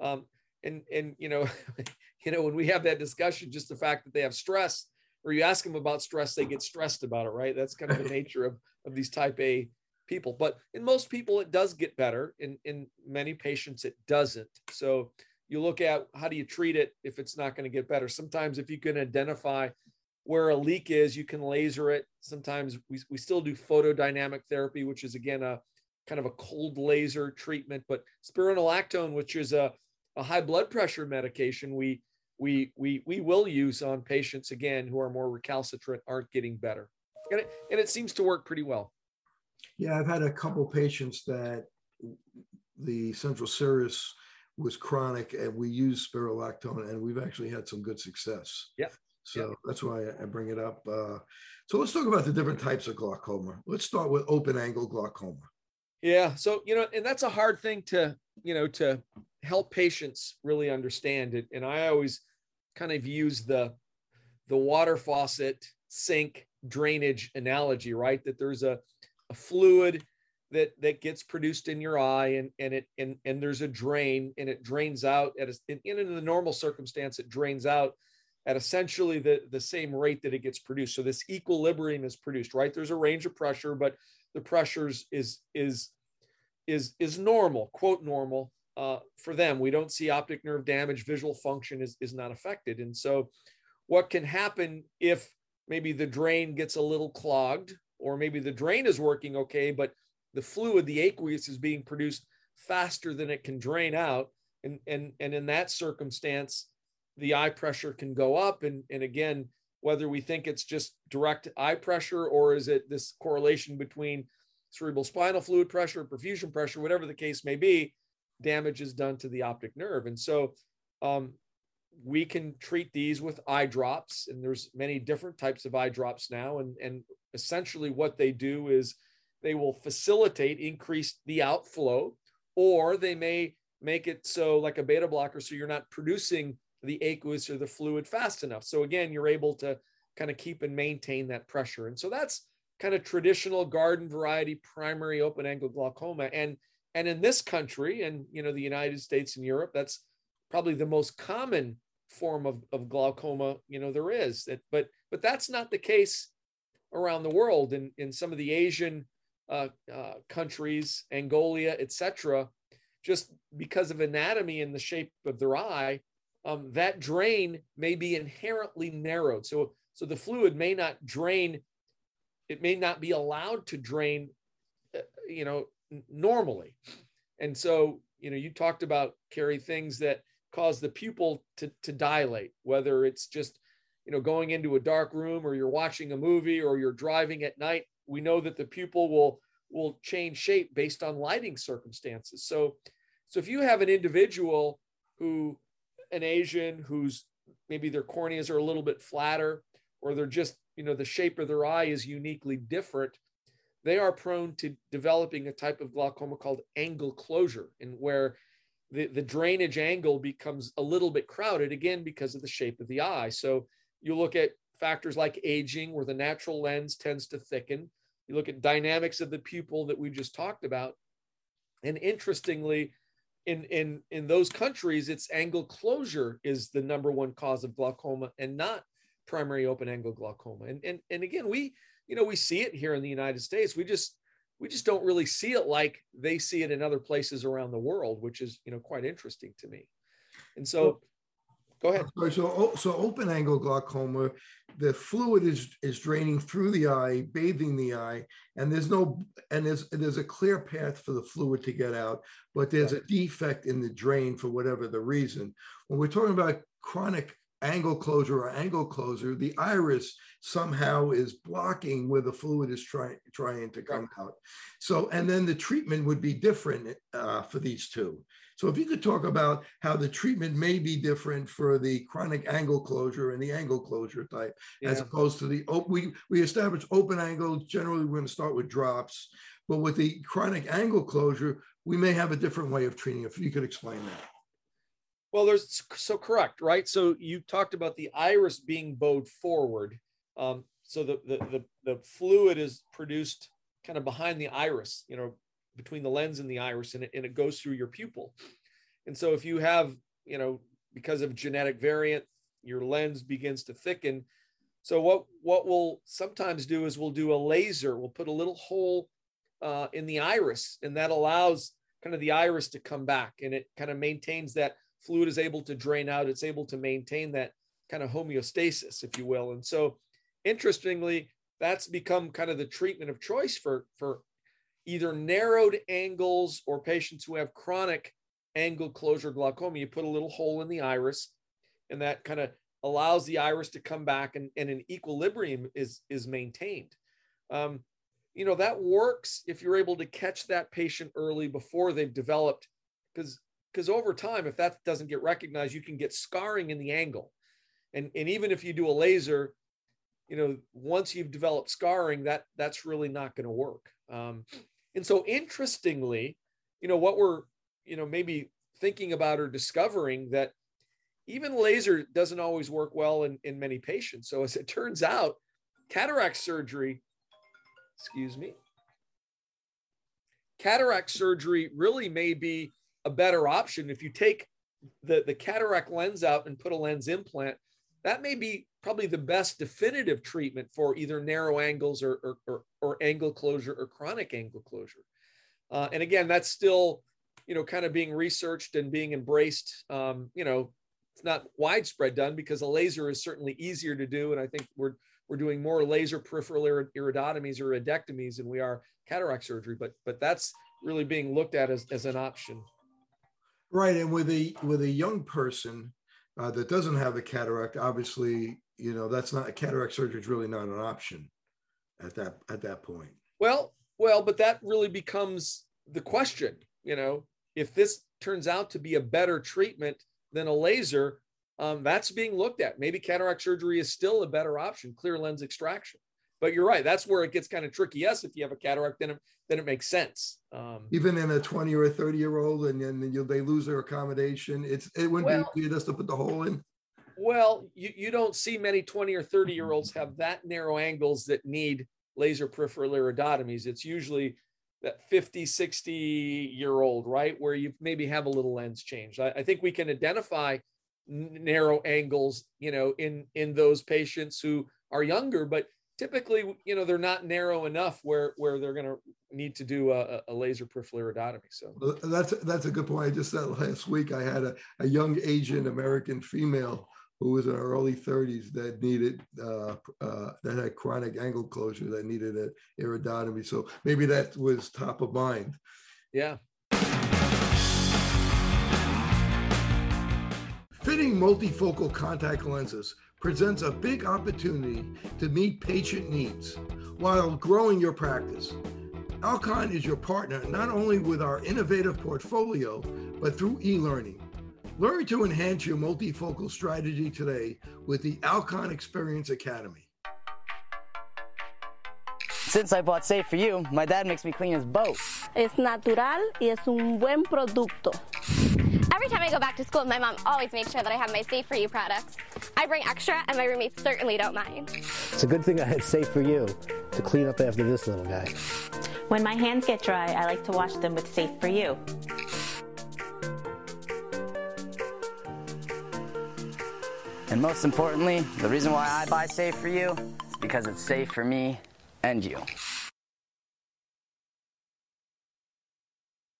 Um, and, and, you know, you know, when we have that discussion, just the fact that they have stress or you ask them about stress, they get stressed about it, right? That's kind of the nature of, of these type A people. But in most people, it does get better. In, in many patients, it doesn't. So you look at how do you treat it if it's not going to get better. Sometimes if you can identify where a leak is, you can laser it. Sometimes we, we still do photodynamic therapy, which is again a kind of a cold laser treatment. But spironolactone, which is a, a high blood pressure medication, we we we we will use on patients again who are more recalcitrant, aren't getting better, and it, and it seems to work pretty well. Yeah, I've had a couple patients that the central serous was chronic, and we use spironolactone, and we've actually had some good success. Yeah. So that's why I bring it up. Uh, so let's talk about the different types of glaucoma. Let's start with open angle glaucoma. Yeah. So you know, and that's a hard thing to you know to help patients really understand it. And I always kind of use the the water faucet sink drainage analogy, right? That there's a a fluid that that gets produced in your eye and and it and and there's a drain and it drains out at a, in, in the normal circumstance it drains out at essentially the the same rate that it gets produced. So this equilibrium is produced right? There's a range of pressure but the pressures is is is is normal quote normal uh, for them. We don't see optic nerve damage visual function is is not affected. And so what can happen if maybe the drain gets a little clogged or maybe the drain is working okay, but the fluid, the aqueous, is being produced faster than it can drain out. And, and, and in that circumstance, the eye pressure can go up. And, and again, whether we think it's just direct eye pressure or is it this correlation between cerebral spinal fluid pressure, perfusion pressure, whatever the case may be, damage is done to the optic nerve. And so um, we can treat these with eye drops, and there's many different types of eye drops now. And, and essentially what they do is they will facilitate increase the outflow or they may make it so like a beta blocker so you're not producing the aqueous or the fluid fast enough. So again you're able to kind of keep and maintain that pressure. And so that's kind of traditional garden variety primary open angle glaucoma. And and in this country and you know the united states and europe that's probably the most common form of, of glaucoma you know there is. That but but that's not the case around the world in, in some of the Asian uh, uh, countries, Angola, etc., just because of anatomy and the shape of their eye, um, that drain may be inherently narrowed. So, so the fluid may not drain, it may not be allowed to drain, uh, you know, n- normally. And so, you know, you talked about, Kerry, things that cause the pupil to, to dilate, whether it's just you know going into a dark room or you're watching a movie or you're driving at night we know that the pupil will will change shape based on lighting circumstances. So so if you have an individual who an asian who's maybe their corneas are a little bit flatter or they're just you know the shape of their eye is uniquely different they are prone to developing a type of glaucoma called angle closure and where the, the drainage angle becomes a little bit crowded again because of the shape of the eye. So you look at factors like aging, where the natural lens tends to thicken. You look at dynamics of the pupil that we just talked about. And interestingly, in, in, in those countries, it's angle closure is the number one cause of glaucoma and not primary open angle glaucoma. And, and, and again, we, you know, we see it here in the United States. We just, we just don't really see it like they see it in other places around the world, which is, you know, quite interesting to me. And so Go ahead. So, oh, so open angle glaucoma, the fluid is is draining through the eye, bathing the eye, and there's no and there's there's a clear path for the fluid to get out, but there's a defect in the drain for whatever the reason. When we're talking about chronic angle closure or angle closure, the iris somehow is blocking where the fluid is trying trying to come out. So, and then the treatment would be different uh, for these two. So, if you could talk about how the treatment may be different for the chronic angle closure and the angle closure type, yeah. as opposed to the open, we we establish open angle. Generally, we're going to start with drops, but with the chronic angle closure, we may have a different way of treating. If you could explain that. Well, there's so correct, right? So you talked about the iris being bowed forward. Um, so the, the, the the fluid is produced kind of behind the iris, you know, between the lens and the iris, and it, and it goes through your pupil. And so if you have, you know, because of genetic variant, your lens begins to thicken. So what what we'll sometimes do is we'll do a laser. We'll put a little hole uh, in the iris, and that allows kind of the iris to come back, and it kind of maintains that fluid is able to drain out. It's able to maintain that kind of homeostasis, if you will. And so, interestingly, that's become kind of the treatment of choice for for either narrowed angles or patients who have chronic angle closure glaucoma. You put a little hole in the iris, and that kind of allows the iris to come back, and, and an equilibrium is is maintained. Um, you know that works if you're able to catch that patient early before they've developed because because over time, if that doesn't get recognized, you can get scarring in the angle. And, and even if you do a laser, you know, once you've developed scarring, that that's really not going to work. Um, and so interestingly, you know, what we're, you know, maybe thinking about or discovering that even laser doesn't always work well in, in many patients. So as it turns out, cataract surgery, excuse me, cataract surgery really may be a better option. If you take the, the cataract lens out and put a lens implant, that may be probably the best definitive treatment for either narrow angles or, or, or, or angle closure or chronic angle closure. Uh, and again, that's still, you know, kind of being researched and being embraced. Um, you know, it's not widespread done because a laser is certainly easier to do. And I think we're, we're doing more laser peripheral iridotomies or iridectomies than we are cataract surgery, but, but that's really being looked at as, as an option. Right, and with a with a young person uh, that doesn't have the cataract, obviously, you know that's not a cataract surgery is really not an option at that at that point. Well, well, but that really becomes the question. You know, if this turns out to be a better treatment than a laser, um, that's being looked at. Maybe cataract surgery is still a better option, clear lens extraction. But you're right. That's where it gets kind of tricky. Yes, if you have a cataract, then it, then it makes sense. Um, Even in a 20 or a 30 year old, and then they lose their accommodation. It's it wouldn't well, be just to put the hole in. Well, you, you don't see many 20 or 30 year olds have that narrow angles that need laser peripheral iridotomies. It's usually that 50, 60 year old, right? Where you maybe have a little lens change. I, I think we can identify narrow angles, you know, in in those patients who are younger, but typically, you know, they're not narrow enough where where they're going to need to do a, a laser peripheral iridotomy. So that's that's a good point. I just said last week I had a, a young Asian American female who was in her early 30s that needed uh, uh, that had chronic angle closure that needed an iridotomy. So maybe that was top of mind. Yeah. Fitting multifocal contact lenses presents a big opportunity to meet patient needs while growing your practice. Alcon is your partner not only with our innovative portfolio, but through e learning. Learn to enhance your multifocal strategy today with the Alcon Experience Academy. Since I bought Safe for You, my dad makes me clean his boat. Es natural y es un buen producto. Every time I go back to school, my mom always makes sure that I have my Safe for You products. I bring extra, and my roommates certainly don't mind. It's a good thing I had Safe for You to clean up after this little guy. When my hands get dry, I like to wash them with Safe for You. And most importantly, the reason why I buy Safe for You is because it's safe for me and you.